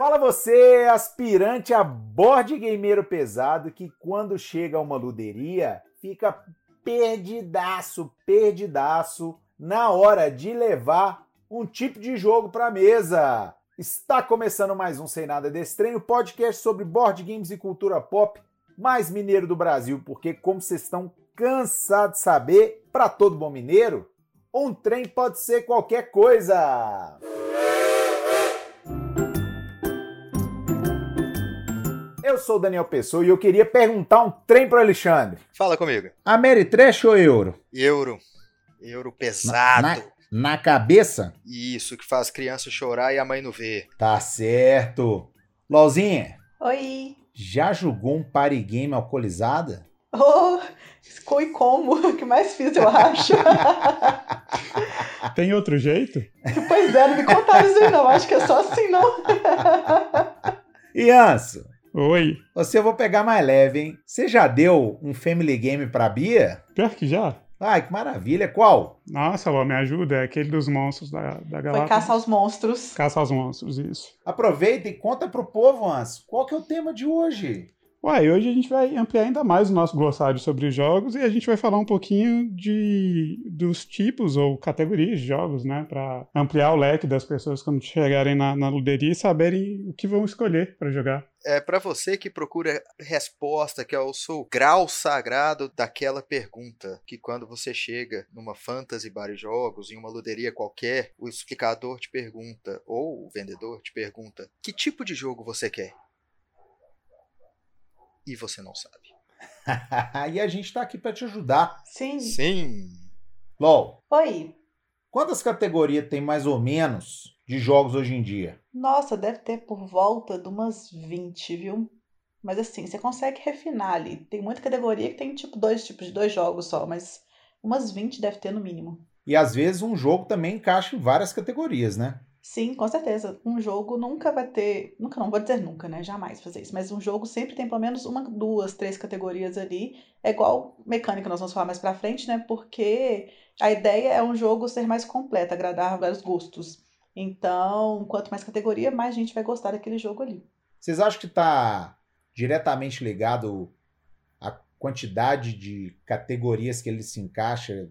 Fala você, aspirante a board gameiro pesado, que quando chega a uma luderia, fica perdidaço, perdidaço na hora de levar um tipo de jogo para mesa. Está começando mais um Sem Nada Desse Treino, podcast sobre board games e cultura pop mais mineiro do Brasil, porque como vocês estão cansados de saber, para todo bom mineiro, um trem pode ser qualquer coisa. Eu sou o Daniel Pessoa e eu queria perguntar um trem para Alexandre. Fala comigo. Ameritrash ou euro? Euro. Euro pesado. Na, na, na cabeça? Isso, que faz criança chorar e a mãe não ver. Tá certo. Lauzinha. Oi. Já jogou um party game alcoolizada? Oh, e como? O que mais fiz, eu acho. Tem outro jeito? Pois é, não me contaram isso aí não. Acho que é só assim, não. Ianço. Oi. Você eu vou pegar mais leve, hein? Você já deu um Family Game pra Bia? Pior que já. Ai, que maravilha. Qual? Nossa, Ló, me ajuda. É aquele dos monstros da, da galáxia. Foi Caça aos Monstros. Caça aos Monstros, isso. Aproveita e conta pro povo, Anso, qual que é o tema de hoje? Ué, hoje a gente vai ampliar ainda mais o nosso glossário sobre jogos e a gente vai falar um pouquinho de dos tipos ou categorias de jogos, né? Para ampliar o leque das pessoas quando chegarem na, na luderia e saberem o que vão escolher para jogar. É para você que procura resposta, que é o seu grau sagrado daquela pergunta, que quando você chega numa fantasy bar de jogos, em uma luderia qualquer, o explicador te pergunta, ou o vendedor te pergunta, que tipo de jogo você quer? E você não sabe. e a gente tá aqui para te ajudar. Sim. Sim. LOL. Oi. Quantas categorias tem mais ou menos de jogos hoje em dia? Nossa, deve ter por volta de umas 20, viu? Mas assim, você consegue refinar ali. Tem muita categoria que tem tipo dois tipos de dois jogos só, mas umas 20 deve ter no mínimo. E às vezes um jogo também encaixa em várias categorias, né? Sim, com certeza. Um jogo nunca vai ter. Nunca não, vou dizer nunca, né? Jamais fazer isso. Mas um jogo sempre tem pelo menos uma, duas, três categorias ali. É igual mecânica, nós vamos falar mais pra frente, né? Porque a ideia é um jogo ser mais completo, agradar vários gostos. Então, quanto mais categoria, mais gente vai gostar daquele jogo ali. Vocês acham que tá diretamente ligado à quantidade de categorias que ele se encaixa?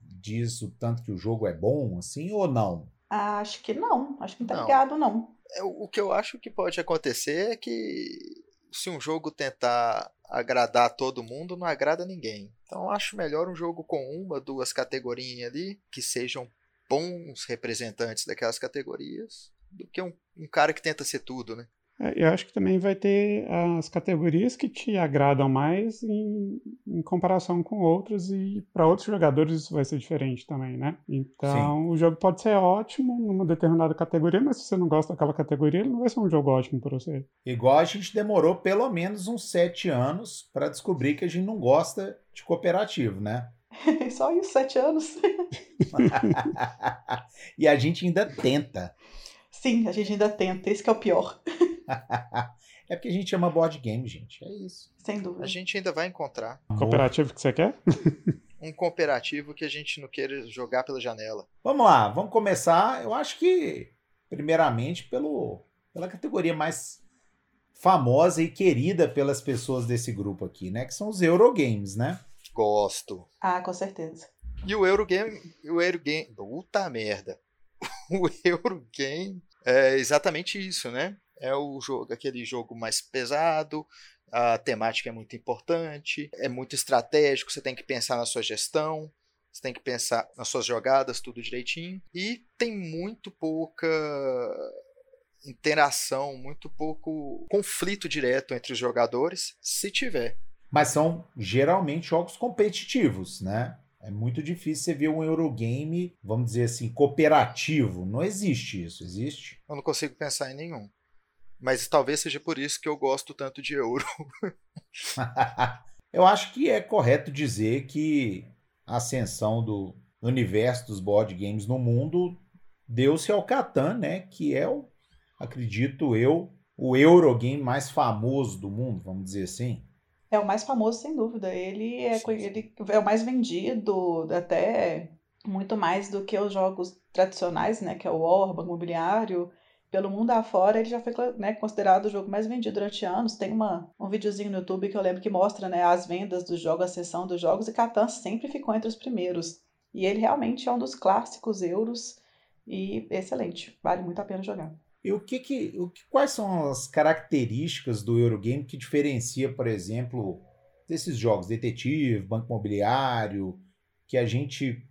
Diz o tanto que o jogo é bom, assim, ou não? Acho que não. Acho que não tá não. ligado, não. É, o que eu acho que pode acontecer é que se um jogo tentar agradar todo mundo, não agrada ninguém. Então acho melhor um jogo com uma, duas categorias ali, que sejam bons representantes daquelas categorias, do que um, um cara que tenta ser tudo, né? É, eu acho que também vai ter as categorias que te agradam mais em, em comparação com outras e para outros jogadores isso vai ser diferente também, né? Então Sim. o jogo pode ser ótimo numa determinada categoria, mas se você não gosta daquela categoria, ele não vai ser um jogo ótimo para você. Igual a gente demorou pelo menos uns sete anos para descobrir que a gente não gosta de cooperativo, né? Só isso, sete anos. e a gente ainda tenta. Sim, a gente ainda tenta, esse é o pior. é porque a gente ama board game, gente. É isso. Sem dúvida. A gente ainda vai encontrar. Cooperativo que você quer? um cooperativo que a gente não queira jogar pela janela. Vamos lá, vamos começar. Eu acho que, primeiramente, pelo, pela categoria mais famosa e querida pelas pessoas desse grupo aqui, né? Que são os Eurogames, né? Gosto. Ah, com certeza. E o Eurogame. O Eurogame. Puta merda. O Eurogame é exatamente isso, né? É o jogo, aquele jogo mais pesado, a temática é muito importante, é muito estratégico, você tem que pensar na sua gestão, você tem que pensar nas suas jogadas, tudo direitinho. E tem muito pouca interação, muito pouco conflito direto entre os jogadores, se tiver. Mas são geralmente jogos competitivos, né? É muito difícil você ver um Eurogame, vamos dizer assim, cooperativo. Não existe isso, existe? Eu não consigo pensar em nenhum. Mas talvez seja por isso que eu gosto tanto de euro. eu acho que é correto dizer que a ascensão do universo dos board games no mundo deu-se ao Catan, né? Que é o, acredito eu, o Eurogame mais famoso do mundo, vamos dizer assim. É o mais famoso, sem dúvida. Ele é, sim, sim. ele é o mais vendido, até muito mais do que os jogos tradicionais, né? Que é o War, Banco Imobiliário. Pelo mundo afora, ele já foi né, considerado o jogo mais vendido durante anos. Tem uma, um videozinho no YouTube que eu lembro que mostra né, as vendas dos jogos, a sessão dos jogos, e Catan sempre ficou entre os primeiros. E ele realmente é um dos clássicos euros e excelente. Vale muito a pena jogar. E o que que, o que quais são as características do Eurogame que diferencia, por exemplo, desses jogos detetive, banco imobiliário, que a gente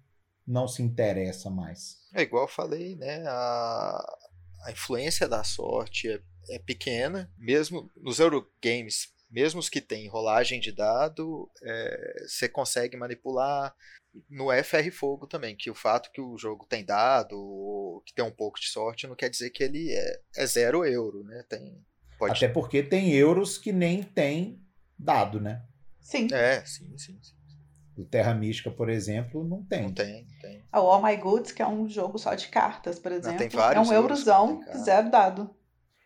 não se interessa mais? É igual eu falei, né? A, a influência da sorte é, é pequena, mesmo nos Eurogames, mesmo os que têm rolagem de dado, é, você consegue manipular. No é ferro e fogo também, que o fato que o jogo tem dado, ou que tem um pouco de sorte, não quer dizer que ele é, é zero euro, né? Tem, pode... Até porque tem euros que nem tem dado, né? Sim. É, sim, sim, sim. O Terra Mística, por exemplo, não tem. Não tem, tem. O All My Goods, que é um jogo só de cartas, por exemplo. Não, tem vários é um eurozão, zero dado.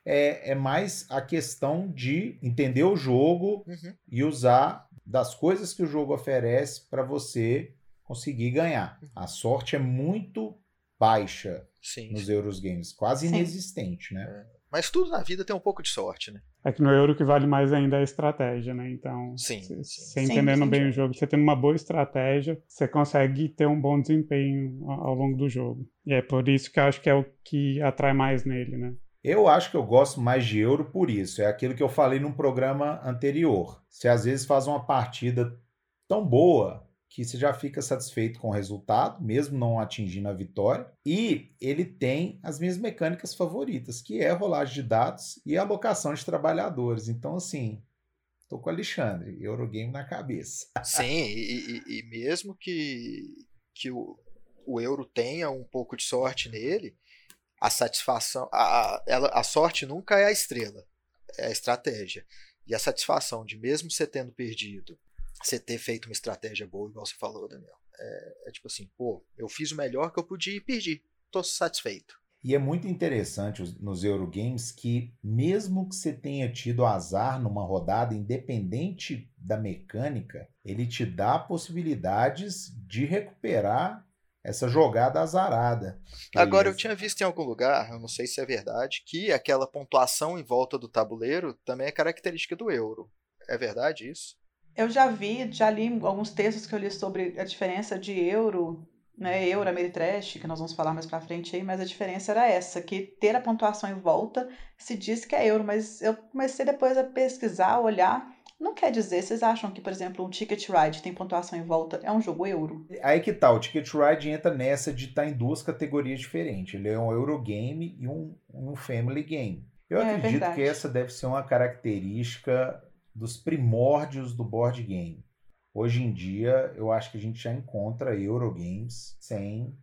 É, é mais a questão de entender o jogo uhum. e usar das coisas que o jogo oferece para você conseguir ganhar. Uhum. A sorte é muito baixa sim, nos sim. Euros Games, quase sim. inexistente, né? É. Mas tudo na vida tem um pouco de sorte, né? É que no euro que vale mais ainda é a estratégia, né? Então, você entendendo bem o jogo, você tendo uma boa estratégia, você consegue ter um bom desempenho ao longo do jogo. E é por isso que eu acho que é o que atrai mais nele, né? Eu acho que eu gosto mais de euro por isso. É aquilo que eu falei num programa anterior. Você às vezes faz uma partida tão boa que você já fica satisfeito com o resultado, mesmo não atingindo a vitória. E ele tem as minhas mecânicas favoritas, que é rolagem de dados e alocação de trabalhadores. Então, assim, tô com o Alexandre, Eurogame na cabeça. Sim, e, e, e mesmo que, que o, o euro tenha um pouco de sorte nele, a satisfação, a, a, a sorte nunca é a estrela, é a estratégia. E a satisfação de mesmo você tendo perdido, você ter feito uma estratégia boa, igual você falou, Daniel. É, é tipo assim, pô, eu fiz o melhor que eu podia e perdi. Tô satisfeito. E é muito interessante nos Eurogames que, mesmo que você tenha tido azar numa rodada, independente da mecânica, ele te dá possibilidades de recuperar essa jogada azarada. Agora, eu tinha visto em algum lugar, eu não sei se é verdade, que aquela pontuação em volta do tabuleiro também é característica do euro. É verdade isso? Eu já vi, já li alguns textos que eu li sobre a diferença de euro, né, euro, Ameritrash, que nós vamos falar mais pra frente aí, mas a diferença era essa, que ter a pontuação em volta se diz que é euro, mas eu comecei depois a pesquisar, olhar, não quer dizer, vocês acham que, por exemplo, um Ticket Ride tem pontuação em volta, é um jogo euro? Aí que tá, o Ticket Ride entra nessa de estar tá em duas categorias diferentes, ele é um Eurogame e um, um Family Game. Eu é, acredito verdade. que essa deve ser uma característica dos primórdios do board game. Hoje em dia, eu acho que a gente já encontra Eurogames sem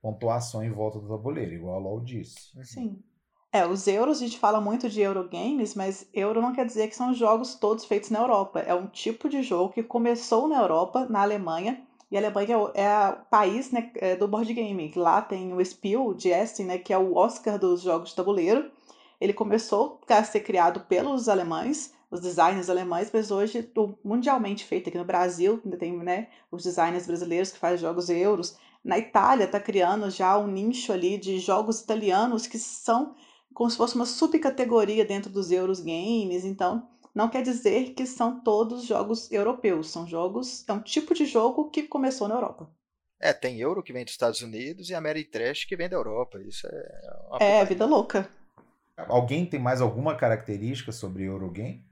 pontuação em volta do tabuleiro, igual a LoL disse. Sim. É, os euros, a gente fala muito de Eurogames, mas euro não quer dizer que são jogos todos feitos na Europa. É um tipo de jogo que começou na Europa, na Alemanha, e a Alemanha é o país né, é do board game. Lá tem o Spiel de Essen, né, que é o Oscar dos jogos de tabuleiro. Ele começou a ser criado pelos alemães, os designers alemães, mas hoje mundialmente feito aqui no Brasil, tem né, os designers brasileiros que fazem jogos euros. Na Itália está criando já um nicho ali de jogos italianos que são como se fosse uma subcategoria dentro dos euros games, então não quer dizer que são todos jogos europeus, são jogos, é um tipo de jogo que começou na Europa. É, tem euro que vem dos Estados Unidos e Ameritrash que vem da Europa, isso é... Uma é, vida louca. Alguém tem mais alguma característica sobre Eurogame?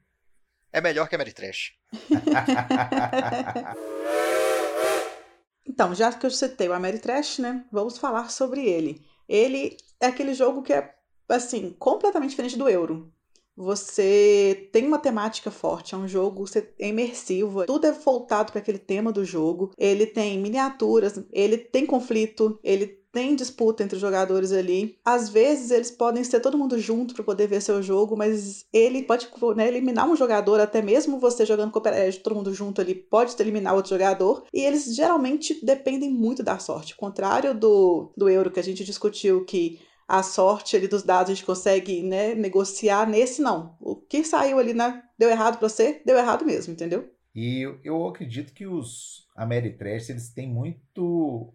É melhor que Ameritrash. então, já que eu citei o Ameritrash, né, vamos falar sobre ele. Ele é aquele jogo que é, assim, completamente diferente do Euro. Você tem uma temática forte, é um jogo é imersivo, tudo é voltado para aquele tema do jogo. Ele tem miniaturas, ele tem conflito, ele tem disputa entre os jogadores ali. Às vezes eles podem ser todo mundo junto para poder ver seu jogo, mas ele pode né, eliminar um jogador, até mesmo você jogando cooperativo, todo mundo junto ali, pode eliminar outro jogador. E eles geralmente dependem muito da sorte. Contrário do, do Euro que a gente discutiu que a sorte ali dos dados a gente consegue né, negociar, nesse não. O que saiu ali né, deu errado para você, deu errado mesmo, entendeu? E eu acredito que os Ameritrash eles têm muito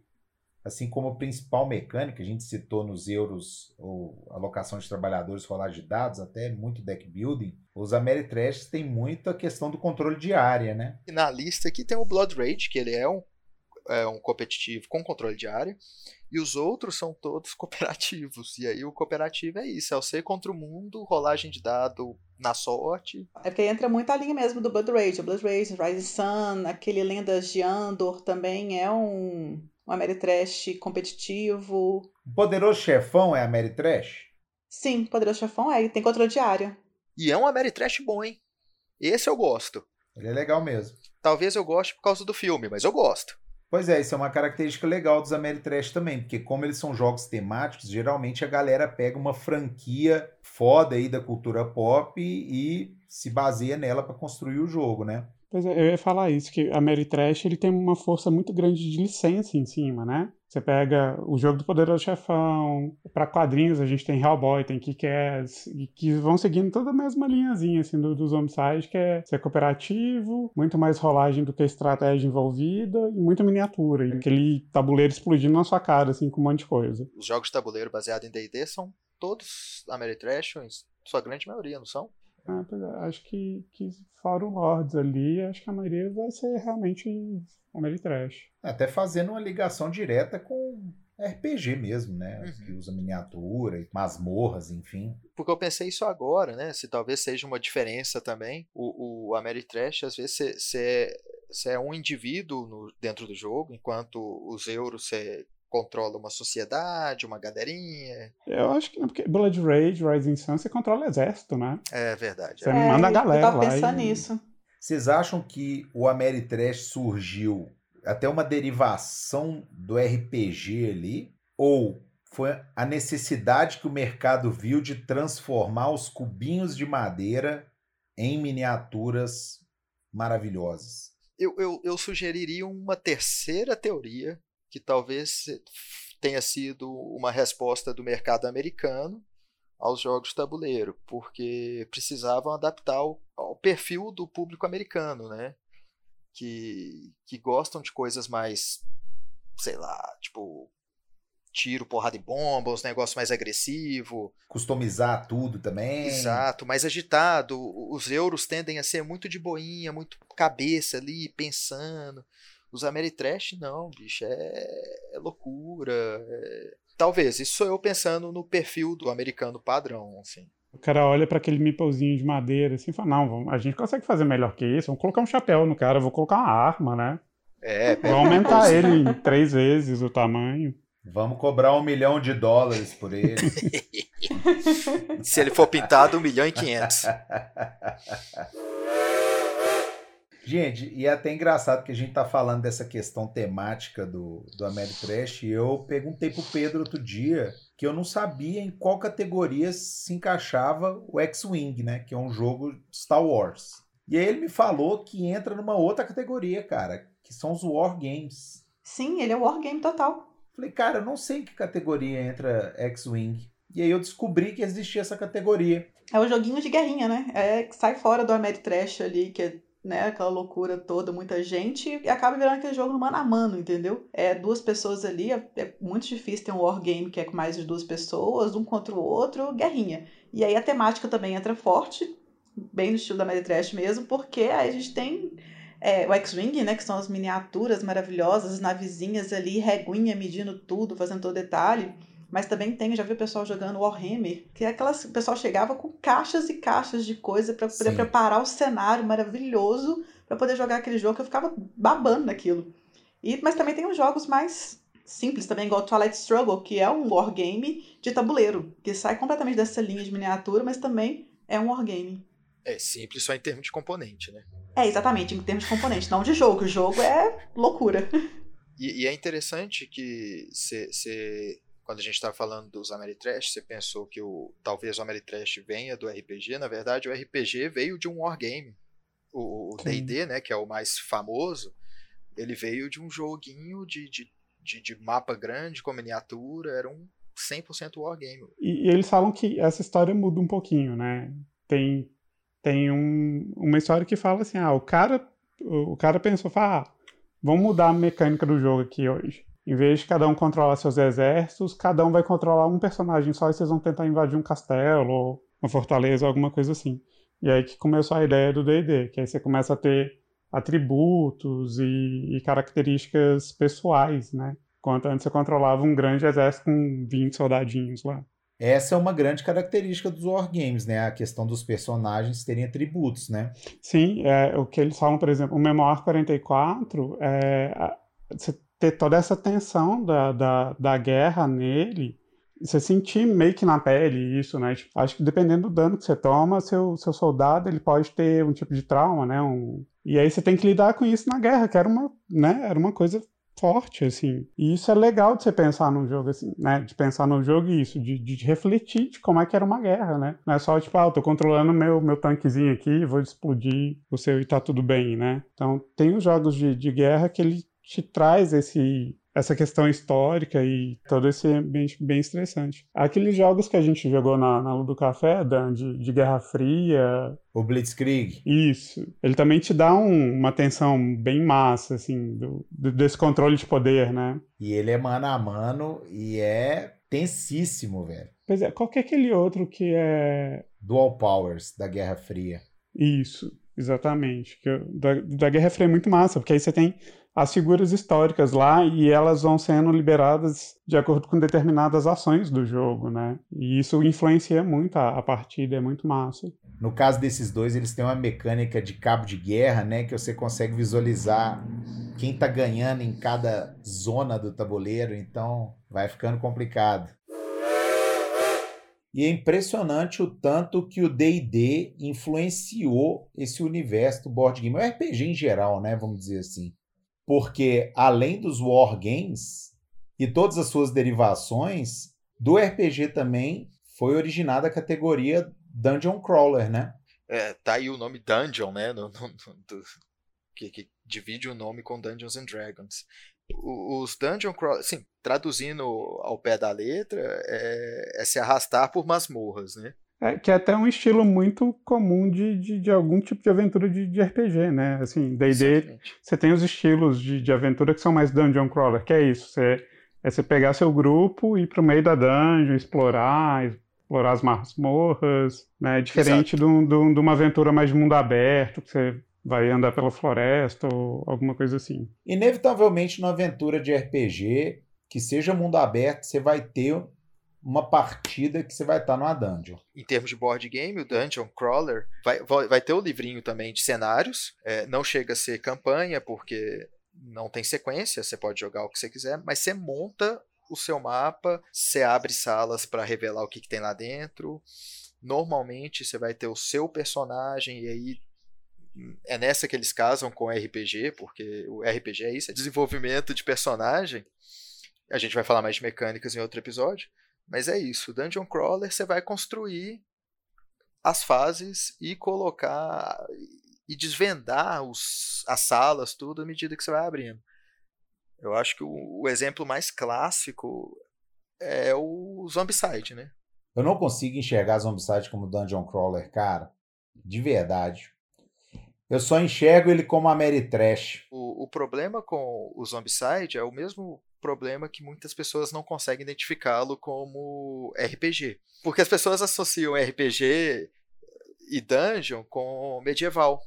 assim como a principal mecânica, a gente citou nos euros ou alocação de trabalhadores, rolagem de dados, até muito deck building, os Ameritrash têm muito a questão do controle de área, né? E na lista aqui tem o Blood Rage, que ele é um, é um competitivo com controle de área, e os outros são todos cooperativos. E aí o cooperativo é isso, é o ser contra o mundo, rolagem de dado na sorte. É porque entra muito a linha mesmo do Blood Rage. O Blood Rage, Rising Sun, aquele Lendas de Andor também é um, um Ameritrash competitivo. O Poderoso Chefão é Ameritrash? Sim, Poderoso Chefão é, e tem controle de área. E é um Ameritrash bom, hein? Esse eu gosto. Ele é legal mesmo. Talvez eu goste por causa do filme, mas eu gosto. Pois é, isso é uma característica legal dos Ameritrash também, porque como eles são jogos temáticos, geralmente a galera pega uma franquia foda aí da cultura pop e, e se baseia nela para construir o jogo, né? Pois é, eu ia falar isso, que a Ameritrash ele tem uma força muito grande de licença em cima, né? Você pega o jogo do Poderoso Chefão, para quadrinhos a gente tem Hellboy, tem Kick-Ass, que vão seguindo toda a mesma linhazinha assim, do, dos Homicide, que é ser cooperativo, muito mais rolagem do que estratégia envolvida e muita miniatura. E aquele tabuleiro explodindo na sua cara, assim, com um monte de coisa. Os jogos de tabuleiro baseados em D&D são todos Ameritrash, em sua grande maioria, não são? Ah, é, acho que, que fora o Lords ali, acho que a maioria vai ser realmente Ameritrash. Até fazendo uma ligação direta com RPG mesmo, né? Uhum. Que usa miniatura, masmorras, enfim. Porque eu pensei isso agora, né? Se talvez seja uma diferença também. O, o Ameritrash, às vezes, você é um indivíduo no, dentro do jogo, enquanto os euros você controla uma sociedade, uma galerinha. Eu acho que não, porque Blood Rage, Rising Sun, você controla o exército, né? É verdade. Você É, manda a galera eu tava lá. pensando e- nisso. Vocês acham que o Ameritrash surgiu até uma derivação do RPG ali? Ou foi a necessidade que o mercado viu de transformar os cubinhos de madeira em miniaturas maravilhosas? Eu, eu, eu sugeriria uma terceira teoria, que talvez tenha sido uma resposta do mercado americano aos jogos de tabuleiro, porque precisavam adaptar ao, ao perfil do público americano, né? Que, que gostam de coisas mais, sei lá, tipo tiro, porrada e bomba, os negócios mais agressivos. Customizar tudo também. Exato, mais agitado. Os euros tendem a ser muito de boinha, muito cabeça ali, pensando. Os Ameritrash, não, bicho, é, é loucura. é- Talvez, isso sou eu pensando no perfil do americano padrão, assim. O cara olha pra aquele meeplezinho de madeira assim e fala: Não, vamos- a gente consegue fazer melhor que isso. Vamos colocar um chapéu no cara, vou colocar uma arma, né? É, Vou aumentar ele em três vezes o tamanho. Vamos cobrar um milhão de dólares por ele. Se ele for pintado, 1 milhão e 500. Gente, e é até engraçado que a gente tá falando dessa questão temática do, do Ameritrash e eu perguntei pro Pedro outro dia que eu não sabia em qual categoria se encaixava o X-Wing, né? Que é um jogo Star Wars. E aí ele me falou que entra numa outra categoria, cara, que são os War Games. Sim, ele é wargame total. Falei, cara, eu não sei em que categoria entra X-Wing. E aí eu descobri que existia essa categoria. É o joguinho de guerrinha, né? É que sai fora do Ameritrash ali, que é né, aquela loucura toda, muita gente, e acaba virando aquele jogo no mano a mano, entendeu? É duas pessoas ali, é, é muito difícil ter um wargame que é com mais de duas pessoas, um contra o outro, guerrinha. E aí a temática também entra forte, bem no estilo da Ameritrash mesmo, porque aí a gente tem é, o X-Wing, né, que são as miniaturas maravilhosas, as navezinhas ali, reguinha medindo tudo, fazendo todo detalhe. Mas também tem, já vi o pessoal jogando Warhammer, que é aquelas. O pessoal chegava com caixas e caixas de coisa para poder Sim. preparar o cenário maravilhoso para poder jogar aquele jogo que eu ficava babando naquilo. E, mas também tem os jogos mais simples também, igual Twilight Struggle, que é um wargame de tabuleiro, que sai completamente dessa linha de miniatura, mas também é um wargame. É simples só em termos de componente, né? É, exatamente, em termos de componente, não de jogo. O jogo é loucura. E, e é interessante que você, quando a gente estava falando dos Ameritrash, você pensou que o, talvez o Ameritrash venha do RPG. Na verdade, o RPG veio de um wargame. O. D&D, né, que é o mais famoso, ele veio de um joguinho de, de, de, de mapa grande, com miniatura, era um 100% wargame. E, e eles falam que essa história muda um pouquinho, né? Tem, tem um- uma história que fala assim: ah, o cara, o cara pensou, fala, ah, vamos mudar a mecânica do jogo aqui hoje. Em vez de cada um controlar seus exércitos, cada um vai controlar um personagem só e vocês vão tentar invadir um castelo ou uma fortaleza, alguma coisa assim. E aí que começou a ideia do D&D, que aí você começa a ter atributos e, e características pessoais, né? Enquanto antes você controlava um grande exército com 20 soldadinhos lá. Essa é uma grande característica dos wargames, né? A questão dos personagens terem atributos, né? Sim, é, o que eles falam, por exemplo, o Memoir 44, é, você ter toda essa tensão da, da, da guerra nele, você sentir meio que na pele isso, né? Tipo, acho que dependendo do dano que você toma, seu, seu soldado ele pode ter um tipo de trauma, né? Um... E aí você tem que lidar com isso na guerra, que era uma, né? Era uma coisa forte, assim. E isso é legal de você pensar num jogo, assim, né? De pensar no jogo e isso, de, de refletir de como é que era uma guerra, né? Não é só, tipo, ah, eu tô controlando meu, meu tanquezinho aqui, vou explodir o seu e tá tudo bem, né? Então, tem os jogos de, de guerra que ele te traz esse essa questão histórica e todo esse ambiente bem estressante. Aqueles jogos que a gente jogou na, na Lu do Café, Dan, de, de Guerra Fria. O Blitzkrieg. Isso. Ele também te dá um, uma tensão bem massa, assim, do, do, desse controle de poder, né? E ele é mano a mano e é tensíssimo, velho. Pois é, qual que é aquele outro que é. Dual Powers, da Guerra Fria. Isso, exatamente. Que, da, da Guerra Fria é muito massa, porque aí você tem as figuras históricas lá e elas vão sendo liberadas de acordo com determinadas ações do jogo, né? E isso influencia muito a, a partida, é muito massa. No caso desses dois, eles têm uma mecânica de cabo de guerra, né? Que você consegue visualizar quem tá ganhando em cada zona do tabuleiro, então vai ficando complicado. E é impressionante o tanto que o D&D influenciou esse universo do board game, o RPG em geral, né, vamos dizer assim porque além dos wargames e todas as suas derivações, do RPG também foi originada a categoria Dungeon Crawler, né? É, tá aí o nome Dungeon, né? No, no, do, que, que, divide o nome com Dungeons and Dragons. Os Dungeon Crawler, sim, traduzindo ao pé da letra, é, é se arrastar por masmorras, né? É, que é até um estilo muito comum de, de, de algum tipo de aventura de, de RPG, né? Assim, D&D, você tem os estilos de, de aventura que são mais dungeon crawler, que é isso, você, é você pegar seu grupo, ir pro meio da dungeon, explorar, explorar as masmorras, né? Diferente de, um, de, uma aventura mais de mundo aberto, que você vai andar pela floresta ou alguma coisa assim. Inevitavelmente, numa aventura de RPG, que seja mundo aberto, você vai ter uma partida que você vai estar numa dungeon. Em termos de board game, o Dungeon Crawler vai, vai ter o livrinho também de cenários. É, não chega a ser campanha, porque não tem sequência, você pode jogar o que você quiser, mas você monta o seu mapa, você abre salas para revelar o que, que tem lá dentro. Normalmente você vai ter o seu personagem e aí é nessa que eles casam com o RPG, porque o RPG é isso, é desenvolvimento de personagem. A gente vai falar mais de mecânicas em outro episódio. Mas é isso, Dungeon Crawler você vai construir as fases e colocar e desvendar os, as salas, tudo à medida que você vai abrindo. Eu acho que o, o exemplo mais clássico é o Zombicide, né? Eu não consigo enxergar Zombicide como Dungeon Crawler, cara. De verdade. Eu só enxergo ele como Ameritrash. O, o problema com o Zombicide é o mesmo problema que muitas pessoas não conseguem identificá-lo como RPG. Porque as pessoas associam RPG e dungeon com medieval.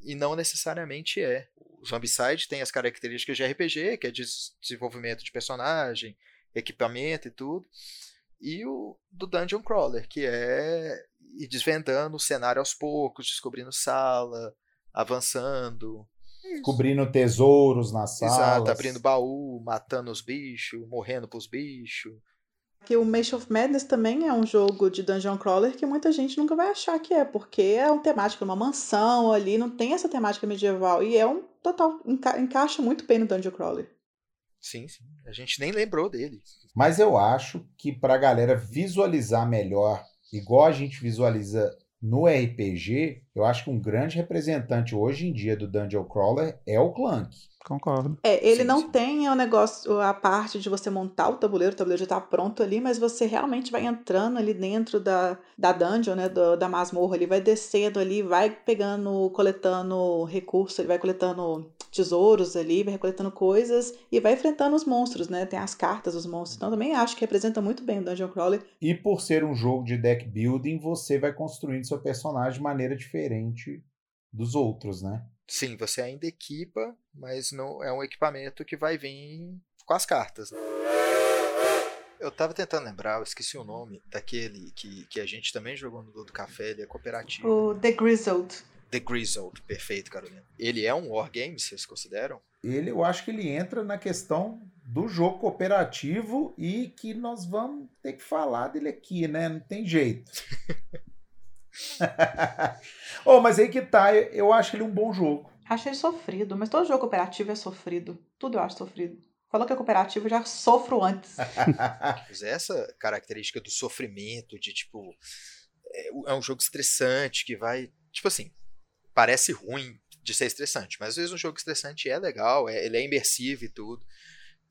E não necessariamente é. O Zombicide tem as características de RPG, que é de desenvolvimento de personagem, equipamento e tudo. E o do Dungeon Crawler, que é ir desvendando o cenário aos poucos, descobrindo sala, avançando. Cobrindo tesouros na sala. Exato, abrindo baú, matando os bichos, morrendo pros bichos. Que o Mage of Madness também é um jogo de dungeon crawler que muita gente nunca vai achar que é, porque é uma temática, uma mansão ali, não tem essa temática medieval. E é um total. Enca encaixa muito bem no dungeon crawler. Sim, sim. A gente nem lembrou dele. Mas eu acho que pra galera visualizar melhor, igual a gente visualiza no RPG, eu acho que um grande representante hoje em dia do Dungeon Crawler é o Clank. Concordo. É, ele sim, não sim. tem o negócio, a parte de você montar o tabuleiro, o tabuleiro já tá pronto ali, mas você realmente vai entrando ali dentro da, da dungeon, né, do, da masmorra, ele vai descendo ali, vai pegando, coletando recursos, ele vai coletando tesouros ali, vai recoletando coisas e vai enfrentando os monstros, né? Tem as cartas dos monstros. Então também acho que representa muito bem o Dungeon Crawler. E por ser um jogo de deck building, você vai construindo seu personagem de maneira diferente dos outros, né? Sim, você ainda equipa, mas não é um equipamento que vai vir com as cartas. Né? Eu tava tentando lembrar, eu esqueci o nome daquele que, que a gente também jogou no do Café, ele é cooperativo. O The Grizzled. The Grizzled, perfeito, Carolina. Ele é um wargame, vocês consideram? Ele, eu acho que ele entra na questão do jogo cooperativo e que nós vamos ter que falar dele aqui, né? Não tem jeito. oh, mas aí que tá, eu acho ele um bom jogo. Acho ele sofrido, mas todo jogo cooperativo é sofrido. Tudo eu acho sofrido. Falou que é cooperativo, eu já sofro antes. Essa característica do sofrimento, de tipo. É, é um jogo estressante que vai. Tipo assim, parece ruim de ser estressante, mas às vezes um jogo estressante é legal, é, ele é imersivo e tudo.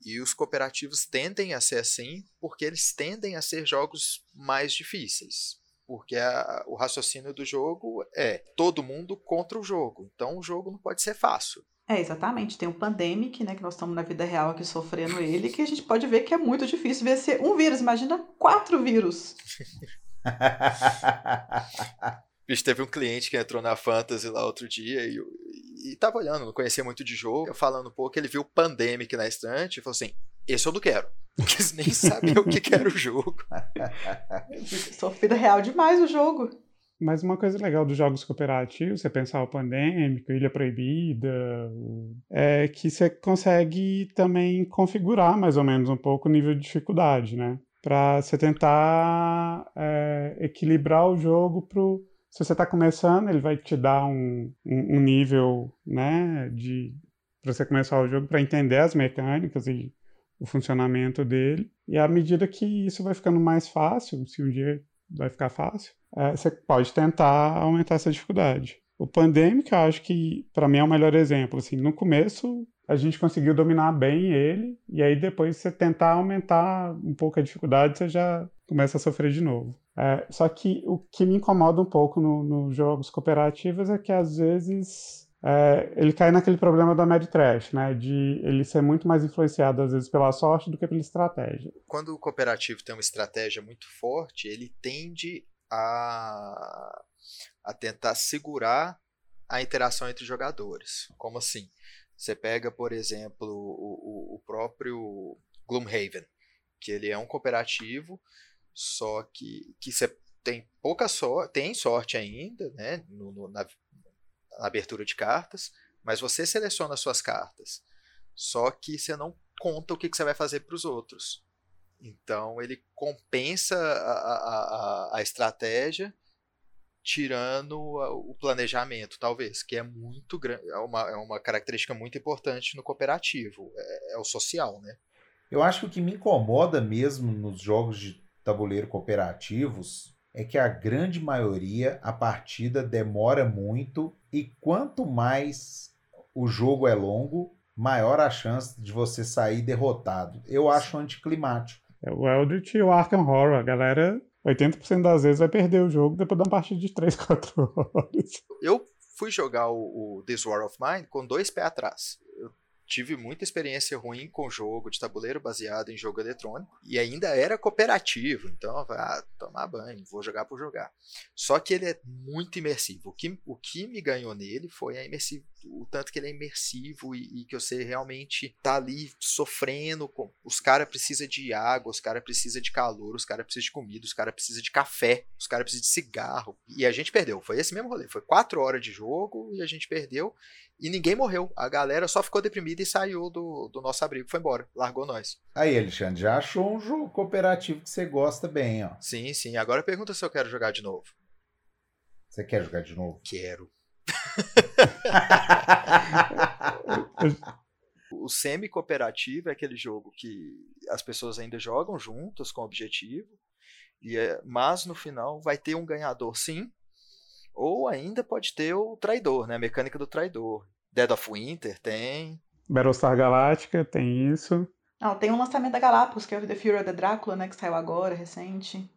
E os cooperativos tendem a ser assim porque eles tendem a ser jogos mais difíceis. Porque a, o raciocínio do jogo é todo mundo contra o jogo. Então o jogo não pode ser fácil. É, exatamente. Tem o Pandemic, né, que nós estamos na vida real aqui sofrendo ele, que a gente pode ver que é muito difícil vencer um vírus. Imagina quatro vírus. Bicho, teve um cliente que entrou na Fantasy lá outro dia e, e tava olhando, não conhecia muito de jogo, falando um pouco, ele viu o Pandemic na estante e falou assim: esse eu não quero. Quis nem saber o que, era o jogo. Sofrida real demais o jogo. Mas uma coisa legal dos jogos cooperativos, você pensar o Pandêmico, Ilha Proibida, é que você consegue também configurar mais ou menos um pouco o nível de dificuldade, né? Para você tentar é, equilibrar o jogo pro, se você está começando, ele vai te dar um, um, um nível, né, de para você começar o jogo para entender as mecânicas e o funcionamento dele. E à medida que isso vai ficando mais fácil, se um dia vai ficar fácil, é, você pode tentar aumentar essa dificuldade. O Pandemic, eu acho que para mim é o melhor exemplo. Assim, no começo a gente conseguiu dominar bem ele, e aí depois você tentar aumentar um pouco a dificuldade, você já começa a sofrer de novo. É, só que o que me incomoda um pouco nos no jogos cooperativos é que às vezes é, ele cai naquele problema da Mad Trash, né? De ele ser muito mais influenciado às vezes pela sorte do que pela estratégia. Quando o cooperativo tem uma estratégia muito forte, ele tende a, a tentar segurar a interação entre jogadores. Como assim? Você pega, por exemplo, o, o, o próprio Gloomhaven, que ele é um cooperativo só que, que você tem pouca sorte, tem sorte ainda, né? No, no, na, na abertura de cartas, mas você seleciona suas cartas. Só que você não conta o que, que você vai fazer para os outros. Então ele compensa a, a, a, estratégia tirando o planejamento, talvez, que é muito grande, é uma, é uma característica muito importante no cooperativo, é, é o social, né? Eu acho que o que me incomoda mesmo nos jogos de tabuleiro cooperativos é que a grande maioria a partida demora muito e quanto mais o jogo é longo, maior a chance de você sair derrotado. Eu acho anticlimático. É o Eldritch e o Arkham Horror. A galera, 80% das vezes, vai perder o jogo depois de uma partida de 3, 4 horas. Eu fui jogar o, o This War of Mine com dois pés atrás tive muita experiência ruim com jogo de tabuleiro baseado em jogo eletrônico e ainda era cooperativo, então ah, tomar banho, vou jogar por jogar. Só que ele é muito imersivo. O que, o que me ganhou nele foi a imersivo, o tanto que ele é imersivo e, e que você realmente tá ali sofrendo. Com, os caras precisam de água, os caras precisam de calor, os caras precisam de comida, os caras precisam de café, os caras precisam de cigarro. E a gente perdeu. Foi esse mesmo rolê. Foi quatro horas de jogo e a gente perdeu e ninguém morreu. A galera só ficou deprimida e saiu do, do nosso abrigo, foi embora, largou nós. Aí, Alexandre, já achou um jogo cooperativo que você gosta bem, ó. Sim, sim. Agora pergunta se eu quero jogar de novo. Você quer jogar de novo? Quero. O semi-cooperativo é aquele jogo que as pessoas ainda jogam juntas com objetivo, e é, mas no final vai ter um ganhador sim, ou ainda pode ter o traidor, né? A mecânica do traidor. Dead of Winter tem. Battlestar Galactica tem isso. Não, tem um lançamento da Galápagos, que é o The Fury of the Drácula, né? Que saiu agora, recente.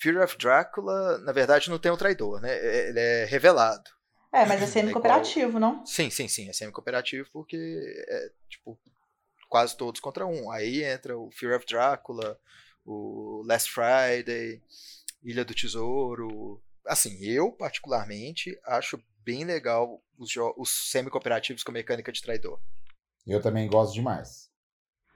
Fury of Drácula, na verdade, não tem o traidor, né? É, ele é revelado. É, mas é semi-cooperativo, não? Sim, sim, sim. É semi-cooperativo porque é, tipo, quase todos contra um. Aí entra o Fear of Drácula, o Last Friday, Ilha do Tesouro. Assim, eu, particularmente, acho bem legal os, os semi-cooperativos com mecânica de traidor. Eu também gosto demais.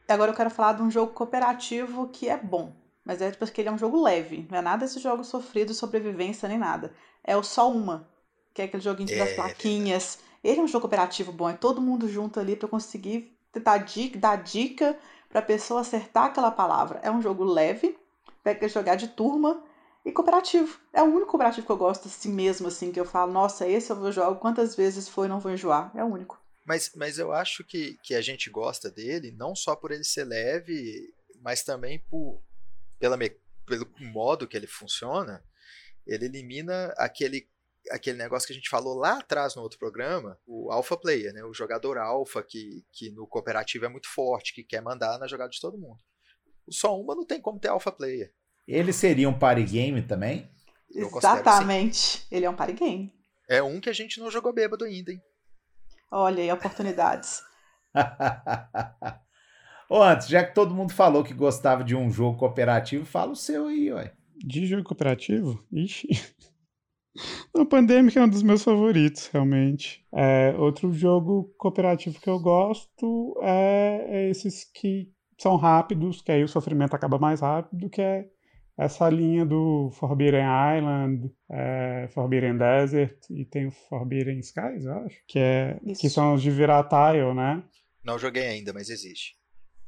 Agora eu quero falar de um jogo cooperativo que é bom. Mas é porque ele é um jogo leve. Não é nada esse jogo sofrido, sobrevivência nem nada. É o Só Uma, que é aquele joguinho é, das plaquinhas. Ele é um jogo cooperativo bom. É todo mundo junto ali para conseguir tentar dica, dar dica pra pessoa acertar aquela palavra. É um jogo leve, pega jogar de turma e cooperativo. É o único cooperativo que eu gosto assim mesmo, assim, que eu falo, nossa, esse eu vou jogar quantas vezes foi não vou enjoar. É o único. Mas, mas eu acho que, que a gente gosta dele não só por ele ser leve, mas também por pela pelo modo que ele funciona. Ele elimina aquele aquele negócio que a gente falou lá atrás no outro programa, o alpha player, né? O jogador alpha que, que no cooperativo é muito forte, que quer mandar na jogada de todo mundo. O só uma não tem como ter alpha player. Ele seria um party game também? Exatamente. Ele é um party game. É um que a gente não jogou bêbado ainda, hein? Olha aí, oportunidades. Ô, antes, já que todo mundo falou que gostava de um jogo cooperativo, fala o seu aí, ué. De jogo cooperativo? Ixi. O Pandemic é um dos meus favoritos, realmente. É, outro jogo cooperativo que eu gosto é, é, esses que são rápidos, que aí o sofrimento acaba mais rápido, que é essa linha do Forbidden Island, é, Forbidden Desert e tem o Forbidden Skies, eu acho, que, é, que são os de virar tile, né? Não joguei ainda, mas existe.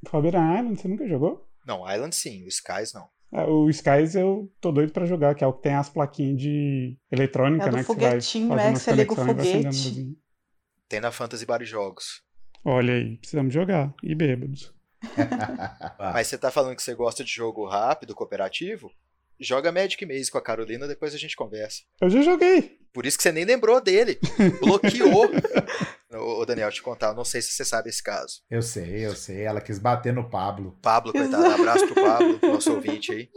Forbidden Island, você nunca jogou? Não, Island sim, o Skies não. É, o Skies eu tô doido pra jogar, que é o que tem as plaquinhas de eletrônica, é né? foguetinho, que você vai, né? Que você liga o foguete. Tem na Fantasy Bar Jogos. Olha aí, precisamos jogar. E bêbados. Mas você tá falando que você gosta de jogo rápido, cooperativo? Joga Magic Maze com a Carolina, depois a gente conversa. Eu já joguei. Por isso que você nem lembrou dele. Bloqueou. Ô, Daniel, te contar, eu não sei se você sabe esse caso. Eu sei, eu sei. Ela quis bater no Pablo. Pablo, coitado, abraço pro Pablo, nosso ouvinte aí.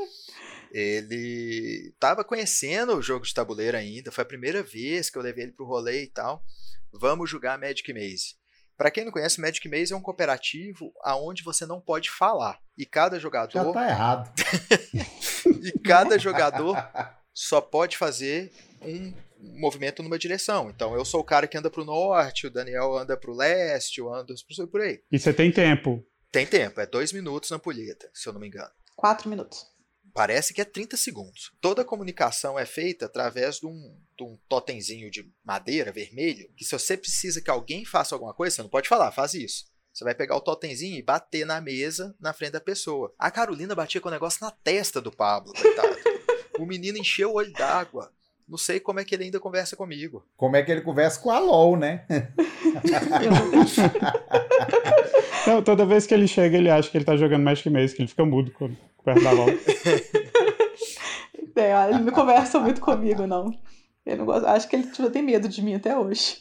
Ele tava conhecendo o jogo de tabuleiro ainda, foi a primeira vez que eu levei ele pro rolê e tal. Vamos jogar Magic Maze. Para quem não conhece, Magic Maze é um cooperativo aonde você não pode falar. E cada jogador. Já tá errado. e cada jogador só pode fazer um movimento numa direção. Então eu sou o cara que anda pro norte, o Daniel anda pro leste, eu ando por aí. E você tem tempo? Tem tempo, é dois minutos na ampulheta, se eu não me engano. Quatro minutos. Parece que é 30 segundos. Toda a comunicação é feita através de um, de um totemzinho de madeira vermelho, que se você precisa que alguém faça alguma coisa, você não pode falar, faz isso. Você vai pegar o totemzinho e bater na mesa na frente da pessoa. A Carolina batia com o negócio na testa do Pablo, coitado. o menino encheu o olho d'água. Não sei como é que ele ainda conversa comigo. Como é que ele conversa com a LOL, né? Não, toda vez que ele chega, ele acha que ele tá jogando Magic Maze, que ele fica mudo quando perto da LOL. é, ele não conversa muito comigo, não. Eu não gosto, acho que ele tipo, tem medo de mim até hoje.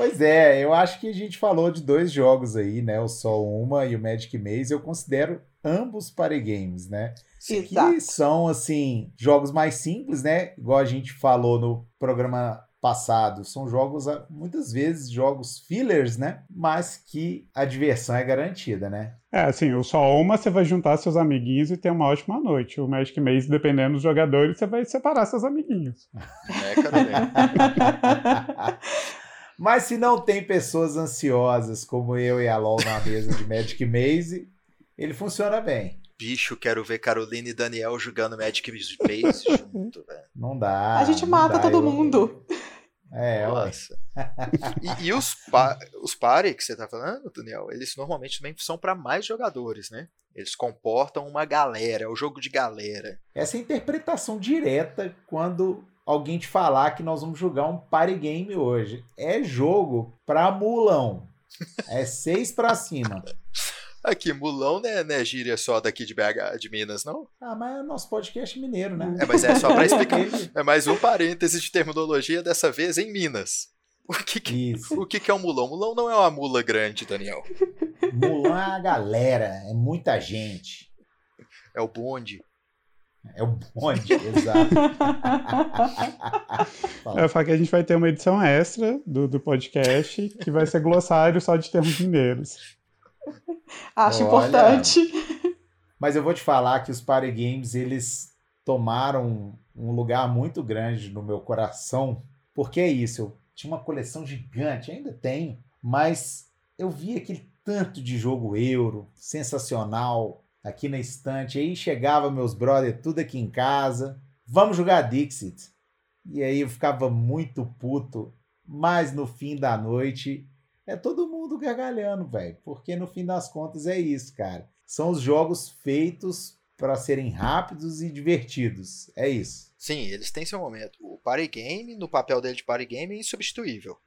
Pois é, eu acho que a gente falou de dois jogos aí, né? O Sol Uma e o Magic Maze. Eu considero ambos party games, né? Exato. Que são, assim, jogos mais simples, né? Igual a gente falou no programa passado. São jogos, ah, muitas vezes, jogos fillers, né? Mas que a diversão é garantida, né? É, assim, o só uma você vai juntar seus amiguinhos e ter uma ótima noite. O Magic Maze, dependendo dos jogadores, você vai separar seus amiguinhos. É, cara. Mas se não tem pessoas ansiosas como eu e a LOL na mesa de Magic Maze, ele funciona bem. Bicho, quero ver Carolina e Daniel jogando Magic Maze junto, velho. Não dá. A gente mata dá, todo eu... mundo. É, Nossa. e, e os, pa os pare que você tá falando, Daniel, eles normalmente também são para mais jogadores, né? Eles comportam uma galera, é o jogo de galera. Essa é a interpretação direta quando alguém te falar que nós vamos jogar um party game hoje. É jogo pra mulão. É seis pra cima. Aqui, mulão né, né gíria só daqui de BH, de Minas, não? Ah, mas é nosso podcast mineiro, né? É, mas é só pra explicar. é mais um parêntese de terminologia, dessa vez em Minas. O que, que o que, que é um mulão? Mulão não é uma mula grande, Daniel. Mulão é a galera, é muita gente. É o bonde. É o bonde, exato. Eu falo que a gente vai ter uma edição extra do, do podcast que vai ser glossário só de termos mineiros. Acho Olha, importante. Mas eu vou te falar que os Party Games, eles tomaram um lugar muito grande no meu coração, porque é isso, eu tinha uma coleção gigante, ainda tenho, mas eu vi aquele tanto de jogo euro, sensacional, aqui na estante. Aí chegava meus brothers tudo aqui em casa. Vamos jogar Dixit. E aí eu ficava muito puto. Mas no fim da noite é todo mundo gargalhando, velho. Porque no fim das contas é isso, cara. São os jogos feitos para serem rápidos e divertidos. É isso. Sim, eles têm seu momento. O party game, no papel dele de party game, é insubstituível.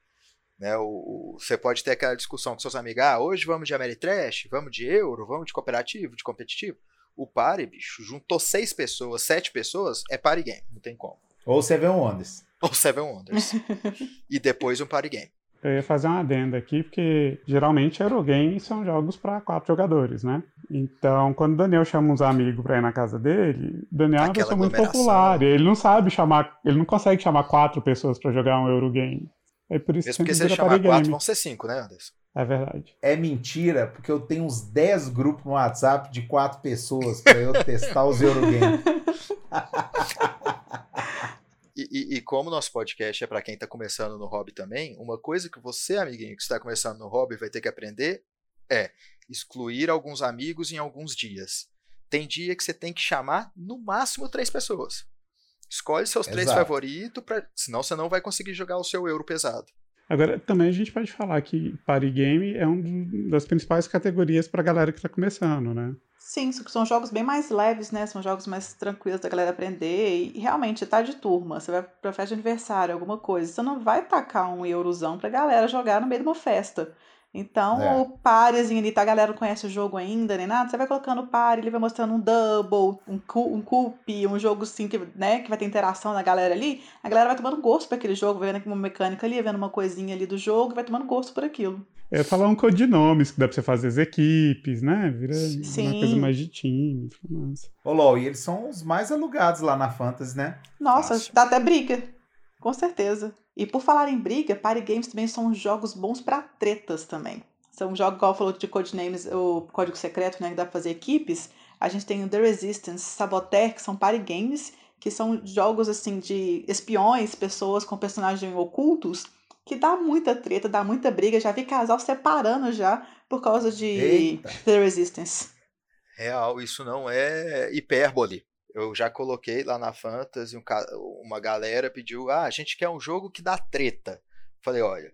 Né, o, o, você pode ter aquela discussão com seus amigos, ah, hoje vamos de Ameritrash, vamos de Euro, vamos de cooperativo, de competitivo. O Party, bicho, juntou seis pessoas, sete pessoas, é Party Game, não tem como. Ou Seven Wonders. Ou Seven Wonders. e depois um Party Game. Eu ia fazer uma adenda aqui, porque geralmente Eurogames são jogos para quatro jogadores, né? Então, quando o Daniel chama uns amigos para ir na casa dele, o Daniel é uma pessoa muito popular. Ele não sabe chamar, ele não consegue chamar quatro pessoas para jogar um Eurogame. É por isso Mesmo que porque se ele chamar quatro, vão ser cinco, né, Anderson? É verdade. É mentira, porque eu tenho uns 10 grupos no WhatsApp de quatro pessoas para eu testar os Eurogames. E, e, e, como nosso podcast é para quem está começando no hobby também, uma coisa que você, amiguinho, que está começando no hobby, vai ter que aprender é excluir alguns amigos em alguns dias. Tem dia que você tem que chamar no máximo três pessoas. Escolhe seus Exato. três favoritos, pra... senão você não vai conseguir jogar o seu euro pesado. Agora, também a gente pode falar que Party Game é uma das principais categorias para a galera que está começando, né? Sim, são jogos bem mais leves, né? São jogos mais tranquilos da galera aprender. E realmente, tá de turma. Você vai pra festa de aniversário, alguma coisa. Você não vai tacar um eurozão pra galera jogar no meio de uma festa. Então, é. o parezinho ali, tá? A galera não conhece o jogo ainda, nem nada. Você vai colocando o pare, ele vai mostrando um double, um, um coup, um jogo assim, que, né, que vai ter interação na galera ali. A galera vai tomando gosto por aquele jogo, vendo uma mecânica ali, vendo uma coisinha ali do jogo, vai tomando gosto por aquilo. É falar um codinomes que dá pra você fazer as equipes, né? Vira Sim. uma coisa mais de time. Ô, LOL, e eles são os mais alugados lá na Fantasy, né? Nossa, Fácil. dá até briga. Com certeza. E por falar em briga, Party Games também são jogos bons para tretas também. São jogos, igual falou de Codenames, o código secreto, né, que dá pra fazer equipes. A gente tem o The Resistance, Saboteur, que são party games, que são jogos assim de espiões, pessoas com personagens ocultos, que dá muita treta, dá muita briga. Já vi casal separando já por causa de Eita. The Resistance. Real, isso não é hipérbole. Eu já coloquei lá na Fantasy, uma galera pediu, ah, a gente quer um jogo que dá treta. Falei, olha,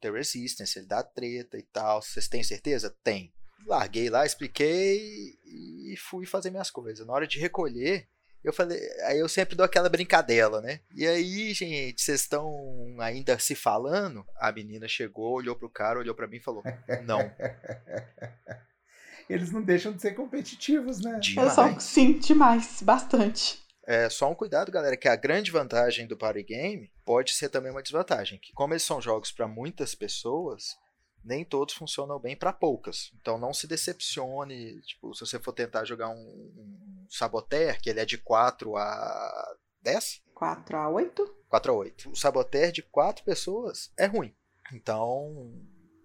The Resistance, ele dá treta e tal, vocês têm certeza? Tem. Larguei lá, expliquei e fui fazer minhas coisas. Na hora de recolher, eu falei, aí eu sempre dou aquela brincadela, né? E aí, gente, vocês estão ainda se falando? A menina chegou, olhou pro cara, olhou para mim e falou: "Não". eles não deixam de ser competitivos, né? Demais. São, sim, demais, bastante. É, só um cuidado, galera, que a grande vantagem do party game pode ser também uma desvantagem, que como eles são jogos para muitas pessoas, nem todos funcionam bem para poucas. Então não se decepcione, tipo, se você for tentar jogar um, um Saboteur, que ele é de 4 a 10? 4 a 8? 4 a 8. O Saboteur de 4 pessoas é ruim. Então,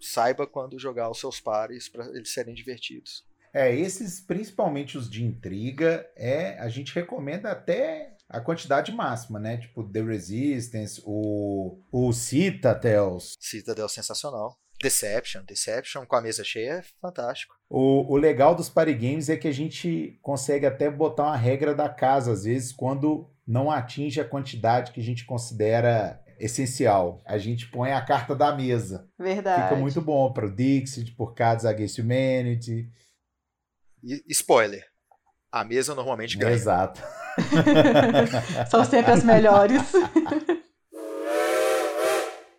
saiba quando jogar os seus pares para eles serem divertidos. É, esses, principalmente os de intriga, é a gente recomenda até a quantidade máxima, né? Tipo The Resistance, o, o Citadels. Citadel sensacional. Deception, Deception com a mesa cheia é fantástico. O, o legal dos party games é que a gente consegue até botar uma regra da casa, às vezes, quando não atinge a quantidade que a gente considera essencial. A gente põe a carta da mesa. Verdade. Fica muito bom para o Dixit, por Cards Against Humanity. E, spoiler. A mesa normalmente ganha. Exato. São sempre as melhores.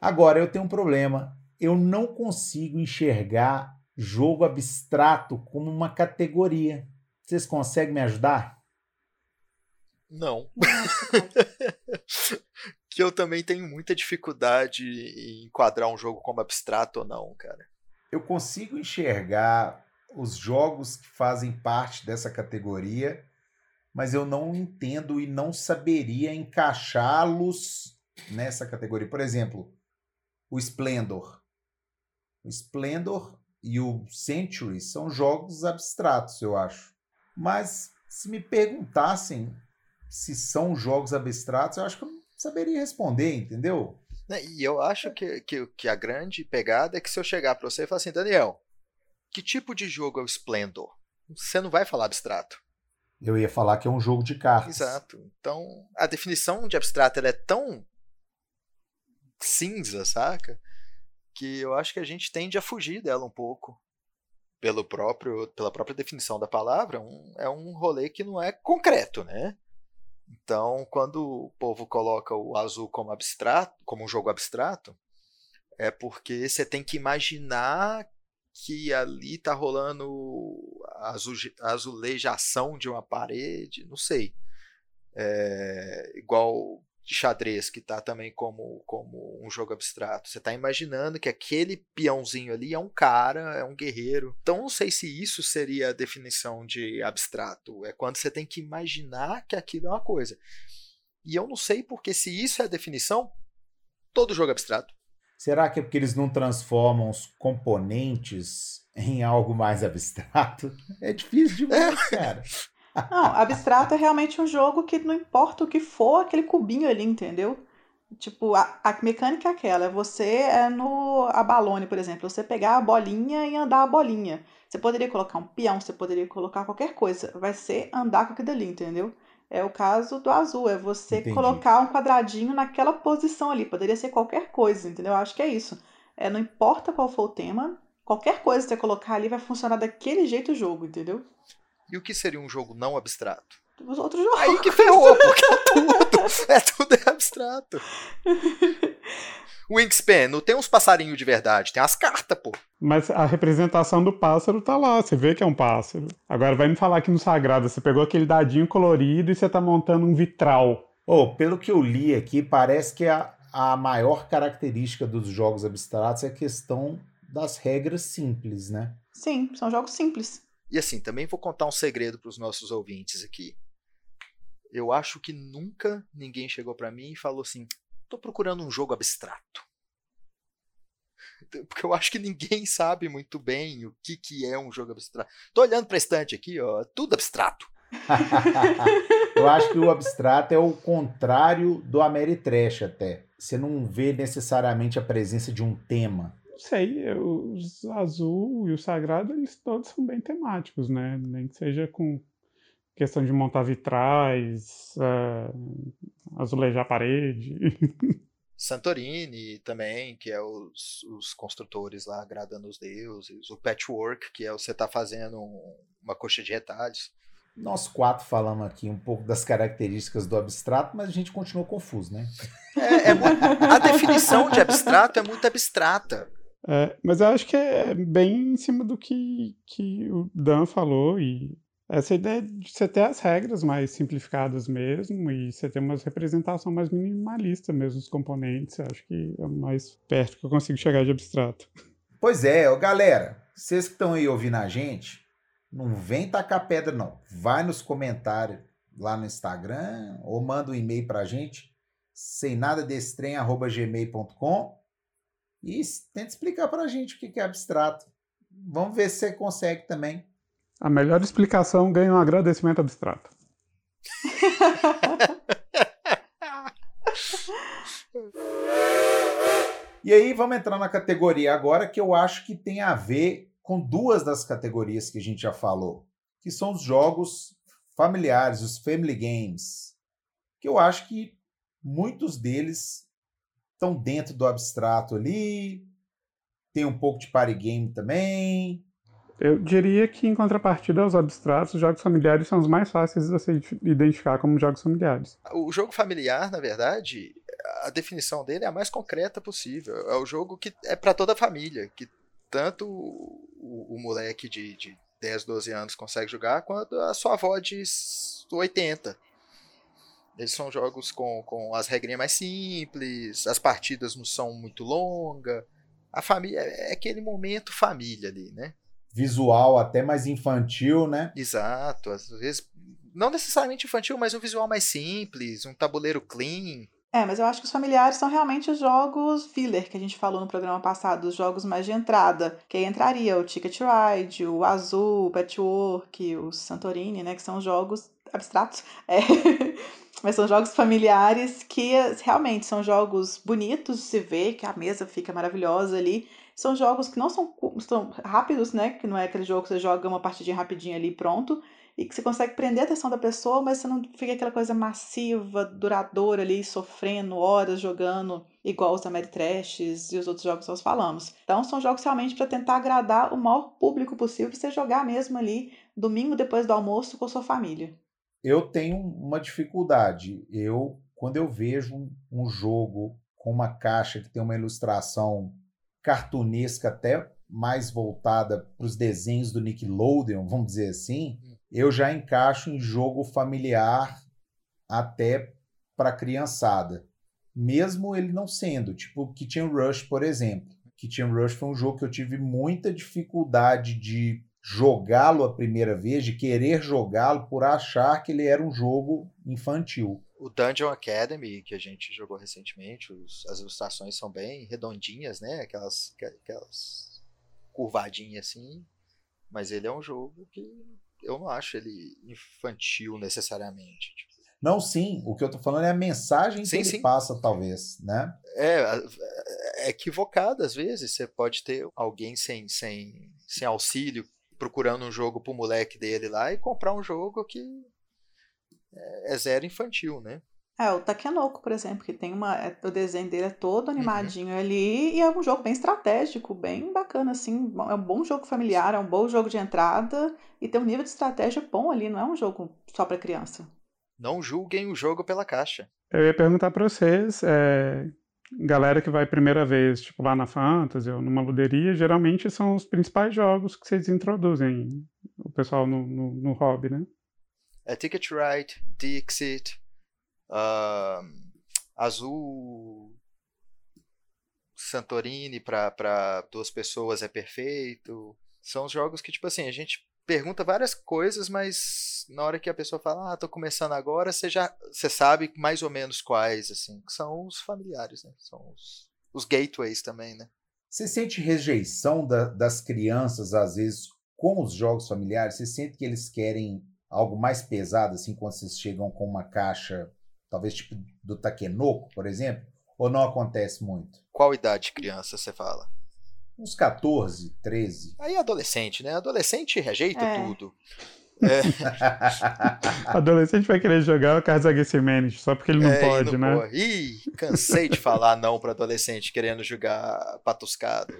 Agora eu tenho um problema. Eu não consigo enxergar jogo abstrato como uma categoria. Vocês conseguem me ajudar? Não. que eu também tenho muita dificuldade em enquadrar um jogo como abstrato ou não, cara. Eu consigo enxergar os jogos que fazem parte dessa categoria mas eu não entendo e não saberia encaixá-los nessa categoria. Por exemplo, o Splendor. O Splendor e o Century são jogos abstratos, eu acho. Mas se me perguntassem se são jogos abstratos, eu acho que eu saberia responder, entendeu? Né, e eu acho que, que, que a grande pegada é que se eu chegar para você e falar assim, Daniel, que tipo de jogo é o Splendor? Você não vai falar abstrato. Eu ia falar que é um jogo de cartas. Exato. Então, a definição de abstrato é tão cinza, saca? Que eu acho que a gente tende a fugir dela um pouco. Pelo próprio, pela própria definição da palavra, um, é um rolê que não é concreto, né? Então, quando o povo coloca o azul como abstrato, como um jogo abstrato, é porque você tem que imaginar que ali tá rolando a azulejação de uma parede, não sei. É, igual de xadrez, que está também como, como um jogo abstrato. Você está imaginando que aquele peãozinho ali é um cara, é um guerreiro. Então não sei se isso seria a definição de abstrato. É quando você tem que imaginar que aquilo é uma coisa. E eu não sei porque se isso é a definição, todo jogo é abstrato. Será que é porque eles não transformam os componentes em algo mais abstrato? É difícil demais, é. cara. Não, abstrato é realmente um jogo que não importa o que for, aquele cubinho ali, entendeu? Tipo, a, a mecânica é aquela, você é no Abalone, por exemplo, você pegar a bolinha e andar a bolinha. Você poderia colocar um peão, você poderia colocar qualquer coisa, vai ser andar com aquilo ali, entendeu? É o caso do azul, é você Entendi. colocar um quadradinho naquela posição ali, poderia ser qualquer coisa, entendeu? Eu acho que é isso. É, não importa qual for o tema, qualquer coisa que você colocar ali vai funcionar daquele jeito o jogo, entendeu? E o que seria um jogo não abstrato? Os outros jogos. Aí que ferrou, porque é tudo, é tudo é abstrato. Wingspan, não tem uns passarinhos de verdade, tem as cartas, pô. Mas a representação do pássaro tá lá, você vê que é um pássaro. Agora vai me falar que no Sagrado você pegou aquele dadinho colorido e você tá montando um vitral. Oh, pelo que eu li aqui, parece que a, a maior característica dos jogos abstratos é a questão das regras simples, né? Sim, são jogos simples. E assim, também vou contar um segredo para os nossos ouvintes aqui. Eu acho que nunca ninguém chegou para mim e falou assim: "Tô procurando um jogo abstrato". Porque eu acho que ninguém sabe muito bem o que, que é um jogo abstrato. Tô olhando para estante aqui, ó, tudo abstrato. eu acho que o abstrato é o contrário do Ameritrash até. Você não vê necessariamente a presença de um tema não sei, os azul e o sagrado, eles todos são bem temáticos, né? Nem que seja com questão de montar vitrais, uh, azulejar a parede. Santorini também, que é os, os construtores lá agradando os deuses, o patchwork, que é você tá fazendo uma coxa de retalhos. Nós quatro falamos aqui um pouco das características do abstrato, mas a gente continuou confuso, né? É, é muito, a definição de abstrato é muito abstrata. É, mas eu acho que é bem em cima do que, que o Dan falou e essa ideia de você ter as regras mais simplificadas mesmo e você ter uma representação mais minimalista mesmo dos componentes, acho que é o mais perto que eu consigo chegar de abstrato. Pois é, galera, vocês que estão aí ouvindo a gente, não vem tacar pedra não, vai nos comentários lá no Instagram ou manda um e-mail pra gente, sem nada desse trem, arroba gmail.com e tenta explicar para a gente o que é abstrato. Vamos ver se você consegue também. A melhor explicação ganha um agradecimento abstrato. e aí vamos entrar na categoria agora que eu acho que tem a ver com duas das categorias que a gente já falou, que são os jogos familiares, os family games, que eu acho que muitos deles estão dentro do abstrato ali, tem um pouco de party game também. Eu diria que, em contrapartida aos abstratos, os jogos familiares são os mais fáceis de você identificar como jogos familiares. O jogo familiar, na verdade, a definição dele é a mais concreta possível. É o jogo que é para toda a família, que tanto o, o moleque de, de 10, 12 anos consegue jogar, quanto a sua avó de 80. Eles são jogos com, com as regrinhas mais simples, as partidas não são muito longas. A família é, é aquele momento família ali, né? Visual até mais infantil, né? Exato. Às vezes não necessariamente infantil, mas um visual mais simples, um tabuleiro clean. É, mas eu acho que os familiares são realmente os jogos filler que a gente falou no programa passado, os jogos mais de entrada, que aí entraria o Ticket Ride, o Azul, o Patchwork, o Santorini, né, que são jogos abstratos, é. mas são jogos familiares que realmente são jogos bonitos de se ver, que a mesa fica maravilhosa ali, são jogos que não são, são rápidos, né, que não é aquele jogo que você joga uma partidinha rapidinha ali e pronto, e que você consegue prender a atenção da pessoa, mas você não fica aquela coisa massiva, duradoura ali, sofrendo horas jogando, igual os Ameritrashes e os outros jogos que nós falamos. Então, são jogos realmente para tentar agradar o maior público possível, você jogar mesmo ali, domingo depois do almoço, com sua família. Eu tenho uma dificuldade. Eu, quando eu vejo um jogo com uma caixa que tem uma ilustração cartunesca até mais voltada para os desenhos do Nickelodeon, vamos dizer assim, hum eu já encaixo em jogo familiar até para criançada. Mesmo ele não sendo, tipo Kitchen Rush, por exemplo. Kitchen Rush foi um jogo que eu tive muita dificuldade de jogá-lo a primeira vez, de querer jogá-lo por achar que ele era um jogo infantil. O Dungeon Academy, que a gente jogou recentemente, os, as ilustrações são bem redondinhas, né? Aquelas, aquelas curvadinhas assim. Mas ele é um jogo que eu não acho ele infantil necessariamente. Tipo. Não, sim. O que eu tô falando é a mensagem sim, que ele sim. passa, talvez, né? É, é equivocado às vezes. Você pode ter alguém sem, sem, sem auxílio procurando um jogo pro moleque dele lá e comprar um jogo que é, é zero infantil, né? É, o Takenoko, por exemplo, que tem uma. É, o desenho dele é todo uhum. animadinho uhum. ali e é um jogo bem estratégico, bem bacana, assim. É um bom jogo familiar, é um bom jogo de entrada e tem um nível de estratégia bom ali, não é um jogo só para criança. Não julguem o jogo pela caixa. Eu ia perguntar para vocês, é, galera que vai primeira vez, tipo lá na Fantasy ou numa luderia, geralmente são os principais jogos que vocês introduzem o pessoal no, no, no hobby, né? É Ticket Ride, Dixit, uh, azul Santorini para duas pessoas é perfeito. São jogos que, tipo assim, a gente pergunta várias coisas, mas na hora que a pessoa fala, ah, tô começando agora, você já você sabe mais ou menos quais, assim, que são os familiares, né? São os, os gateways também, né? Você sente rejeição da, das crianças, às vezes, com os jogos familiares? Você sente que eles querem algo mais pesado, assim, quando vocês chegam com uma caixa talvez tipo do Takenoko, por exemplo, ou não acontece muito? Qual idade de criança você fala? Uns 14, 13. Aí é adolescente, né? Adolescente rejeita é. tudo. É. Adolescente vai querer jogar o Kazagesse Manage só porque ele não é, pode, não né? Ih, cansei de falar não para adolescente querendo jogar patuscado.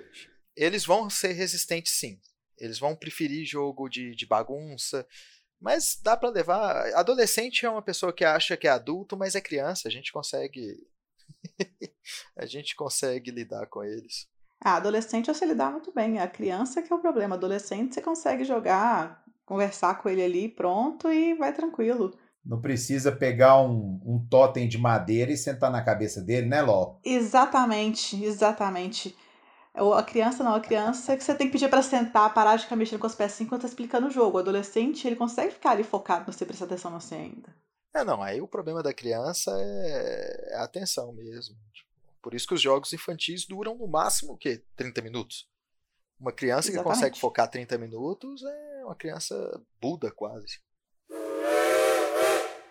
Eles vão ser resistentes sim. Eles vão preferir jogo de, de bagunça, mas dá para levar. Adolescente é uma pessoa que acha que é adulto, mas é criança. A gente consegue. a gente consegue lidar com eles. Ah, adolescente você lidar muito bem. A criança que é o problema. Adolescente você consegue jogar, conversar com ele ali, pronto e vai tranquilo. Não precisa pegar um, um totem de madeira e sentar na cabeça dele, né, Ló? Exatamente, exatamente. A criança não, a criança é que você tem que pedir para sentar, parar de ficar mexendo com as peças enquanto tá explicando o jogo. O adolescente, ele consegue ficar ali focado você prestar atenção no você ainda. É, não, aí o problema da criança é, é a atenção mesmo. Por isso que os jogos infantis duram no máximo o quê? 30 minutos. Uma criança Exatamente. que consegue focar 30 minutos é uma criança Buda quase.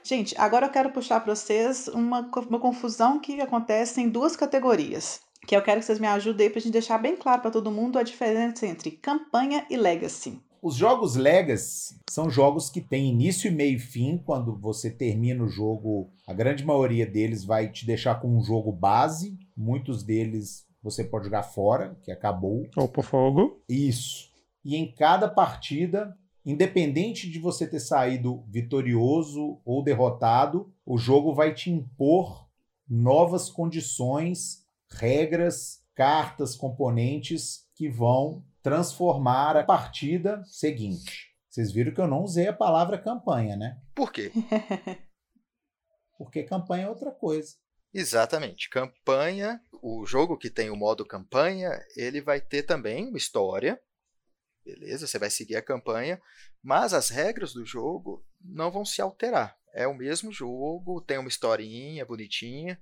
Gente, agora eu quero puxar para vocês uma, uma confusão que acontece em duas categorias que eu quero que vocês me ajudem para a gente deixar bem claro para todo mundo a diferença entre campanha e legacy. Os jogos Legacy são jogos que têm início, meio e fim. Quando você termina o jogo, a grande maioria deles vai te deixar com um jogo base. Muitos deles você pode jogar fora, que acabou. Ou por fogo. Isso. E em cada partida, independente de você ter saído vitorioso ou derrotado, o jogo vai te impor novas condições regras, cartas, componentes que vão transformar a partida seguinte. Vocês viram que eu não usei a palavra campanha, né? Por quê? Porque campanha é outra coisa. Exatamente. Campanha, o jogo que tem o modo campanha, ele vai ter também uma história. Beleza? Você vai seguir a campanha, mas as regras do jogo não vão se alterar. É o mesmo jogo, tem uma historinha bonitinha,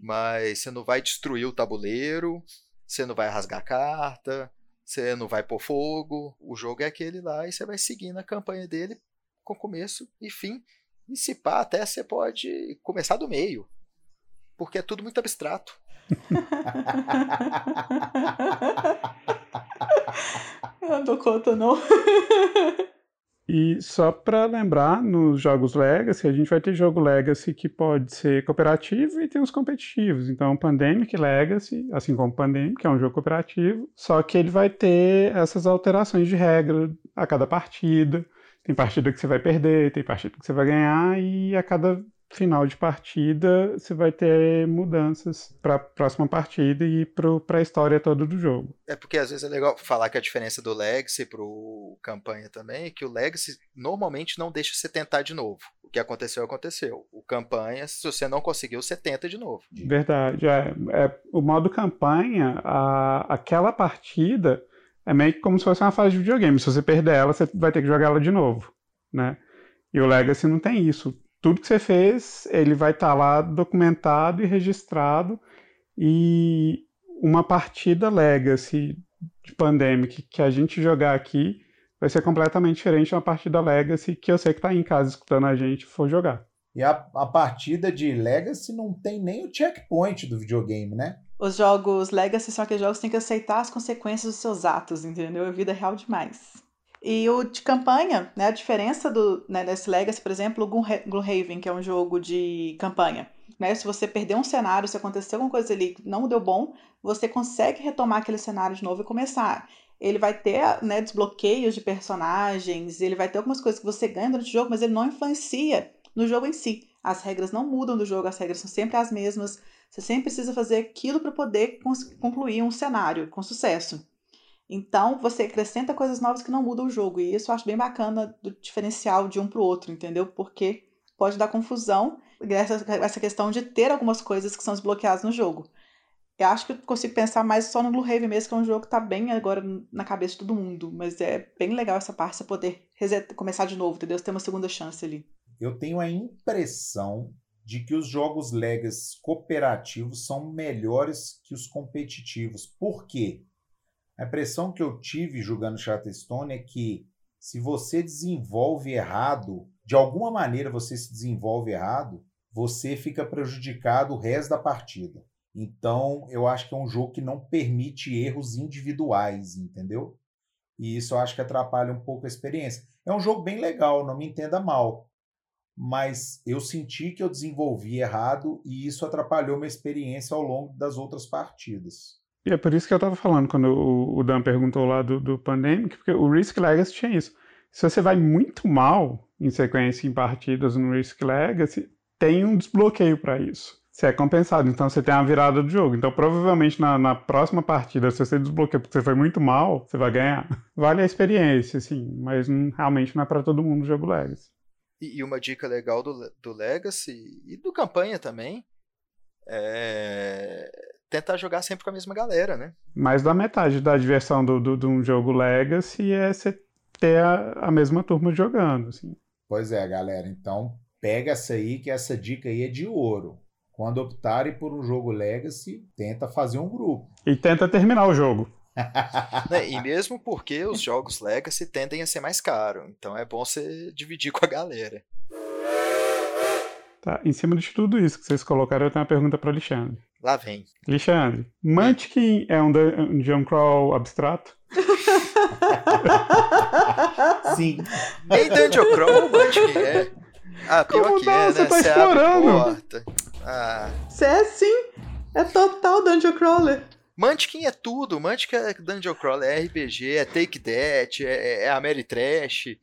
mas você não vai destruir o tabuleiro, você não vai rasgar carta, você não vai pôr fogo. O jogo é aquele lá e você vai seguindo a campanha dele com começo e fim. E se pá, até você pode começar do meio. Porque é tudo muito abstrato. Eu não dou conta, não. E só para lembrar, nos jogos Legacy, a gente vai ter jogo Legacy que pode ser cooperativo e tem os competitivos. Então, Pandemic Legacy, assim como Pandemic, é um jogo cooperativo, só que ele vai ter essas alterações de regra a cada partida. Tem partida que você vai perder, tem partida que você vai ganhar, e a cada final de partida você vai ter mudanças para a próxima partida e para a história toda do jogo. É porque às vezes é legal falar que a diferença do Legacy para o campanha também é que o Legacy normalmente não deixa você tentar de novo. O que aconteceu, aconteceu. O campanha, se você não conseguiu, você tenta de novo. Verdade. É, é o modo campanha, a, aquela partida é meio que como se fosse uma fase de videogame. Se você perder ela, você vai ter que jogar ela de novo, né? E o Legacy não tem isso tudo que você fez, ele vai estar tá lá documentado e registrado. E uma partida Legacy de Pandemic que a gente jogar aqui vai ser completamente diferente de uma partida Legacy que eu sei que está em casa escutando a gente for jogar. E a, a partida de Legacy não tem nem o checkpoint do videogame, né? Os jogos Legacy são aqueles jogos que tem que aceitar as consequências dos seus atos, entendeu? É vida real demais. E o de campanha, né, a diferença do, né, desse Legacy, por exemplo, o Gloomhaven, que é um jogo de campanha. Né, se você perder um cenário, se acontecer alguma coisa ali que não deu bom, você consegue retomar aquele cenário de novo e começar. Ele vai ter né, desbloqueios de personagens, ele vai ter algumas coisas que você ganha durante o jogo, mas ele não influencia no jogo em si. As regras não mudam do jogo, as regras são sempre as mesmas. Você sempre precisa fazer aquilo para poder concluir um cenário com sucesso. Então, você acrescenta coisas novas que não mudam o jogo. E isso eu acho bem bacana do diferencial de um para o outro, entendeu? Porque pode dar confusão essa, essa questão de ter algumas coisas que são desbloqueadas no jogo. Eu acho que eu consigo pensar mais só no Blue Haven mesmo, que é um jogo que tá bem agora na cabeça de todo mundo. Mas é bem legal essa parte, você poder reset, começar de novo, entendeu? Você ter uma segunda chance ali. Eu tenho a impressão de que os jogos Legacy cooperativos são melhores que os competitivos. Por quê? A impressão que eu tive jogando Charterstone é que se você desenvolve errado, de alguma maneira você se desenvolve errado, você fica prejudicado o resto da partida. Então, eu acho que é um jogo que não permite erros individuais, entendeu? E isso eu acho que atrapalha um pouco a experiência. É um jogo bem legal, não me entenda mal. Mas eu senti que eu desenvolvi errado e isso atrapalhou minha experiência ao longo das outras partidas. E é por isso que eu estava falando quando o, Dan perguntou lá do, do Pandemic, porque o Risk Legacy tinha isso. Se você vai muito mal em sequência em partidas no Risk Legacy, tem um desbloqueio para isso. Você é compensado, então você tem a virada do jogo. Então, provavelmente na, na, próxima partida, se você desbloqueia porque você foi muito mal, você vai ganhar. Vale a experiência, sim, mas não, realmente não é para todo mundo o jogo Legacy. E, e, uma dica legal do, do Legacy e do campanha também é tentar jogar sempre com a mesma galera, né? Mais da metade da diversão do, do, de um jogo Legacy é você ter a, a mesma turma jogando, assim. Pois é, galera. Então, pega essa aí, que essa dica aí é de ouro. Quando optarem por um jogo Legacy, tenta fazer um grupo. E tenta terminar o jogo. né? E mesmo porque os jogos Legacy tendem a ser mais caros. Então é bom você dividir com a galera. Tá, em cima de tudo isso que vocês colocaram, eu tenho uma pergunta para Alexandre. Lá vem. Alexandre, Munchkin é um dungeon crawl abstrato? Sim. Nem dungeon crawl, Munchkin é. Ah, pior Como que não? é, Você né? tá Você explorando. Ah. Você é sim. É total dungeon crawler. Munchkin é tudo. Munchkin é dungeon crawler, é RPG, é Take That, é, é Ameritrash,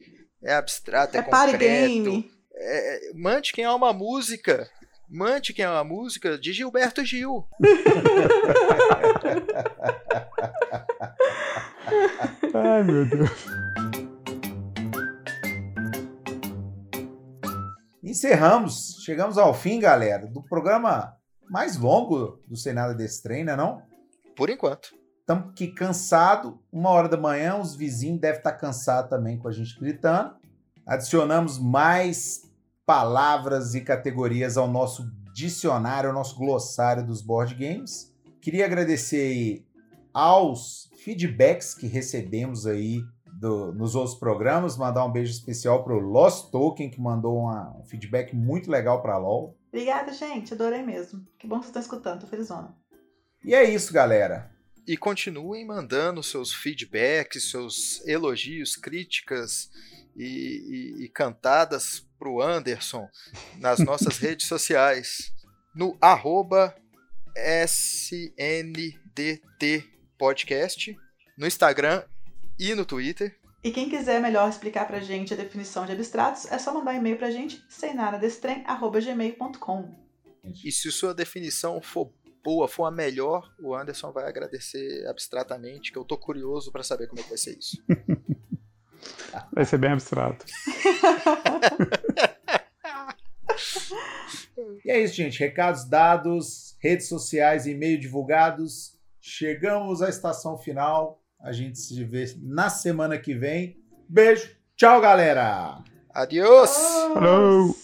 é abstrato, é, É party concreto. game. É, Munchkin é uma música. Munchkin é uma música de Gilberto Gil. Ai, meu Deus. Encerramos, chegamos ao fim, galera, do programa mais longo do Senado desse trem, né não? Por enquanto. Estamos aqui cansado, uma hora da manhã, os vizinhos devem estar cansados também com a gente gritando. Adicionamos mais palavras e categorias ao nosso dicionário, ao nosso glossário dos board games. Queria agradecer aos feedbacks que recebemos aí do, nos outros programas, mandar um beijo especial para o Lost Token, que mandou uma, um feedback muito legal para a LOL. Obrigada, gente. Adorei mesmo. Que bom que vocês estão escutando. Tô felizona. E é isso, galera. E continuem mandando seus feedbacks, seus elogios, críticas e, e, e cantadas pro Anderson nas nossas redes sociais. No arroba SNDT Podcast, no Instagram e no Twitter. E quem quiser melhor explicar pra gente a definição de abstratos, é só mandar um e-mail pra gente, sem nada desse trem, arroba gmail.com. E se sua definição for boa, for a melhor, o Anderson vai agradecer abstratamente, que eu tô curioso para saber como é que vai ser isso. vai ser bem abstrato. e é isso, gente. Recados dados, redes sociais, e-mail divulgados. Chegamos à estação final. A gente se vê na semana que vem. Beijo. Tchau, galera. Adiós. Falou.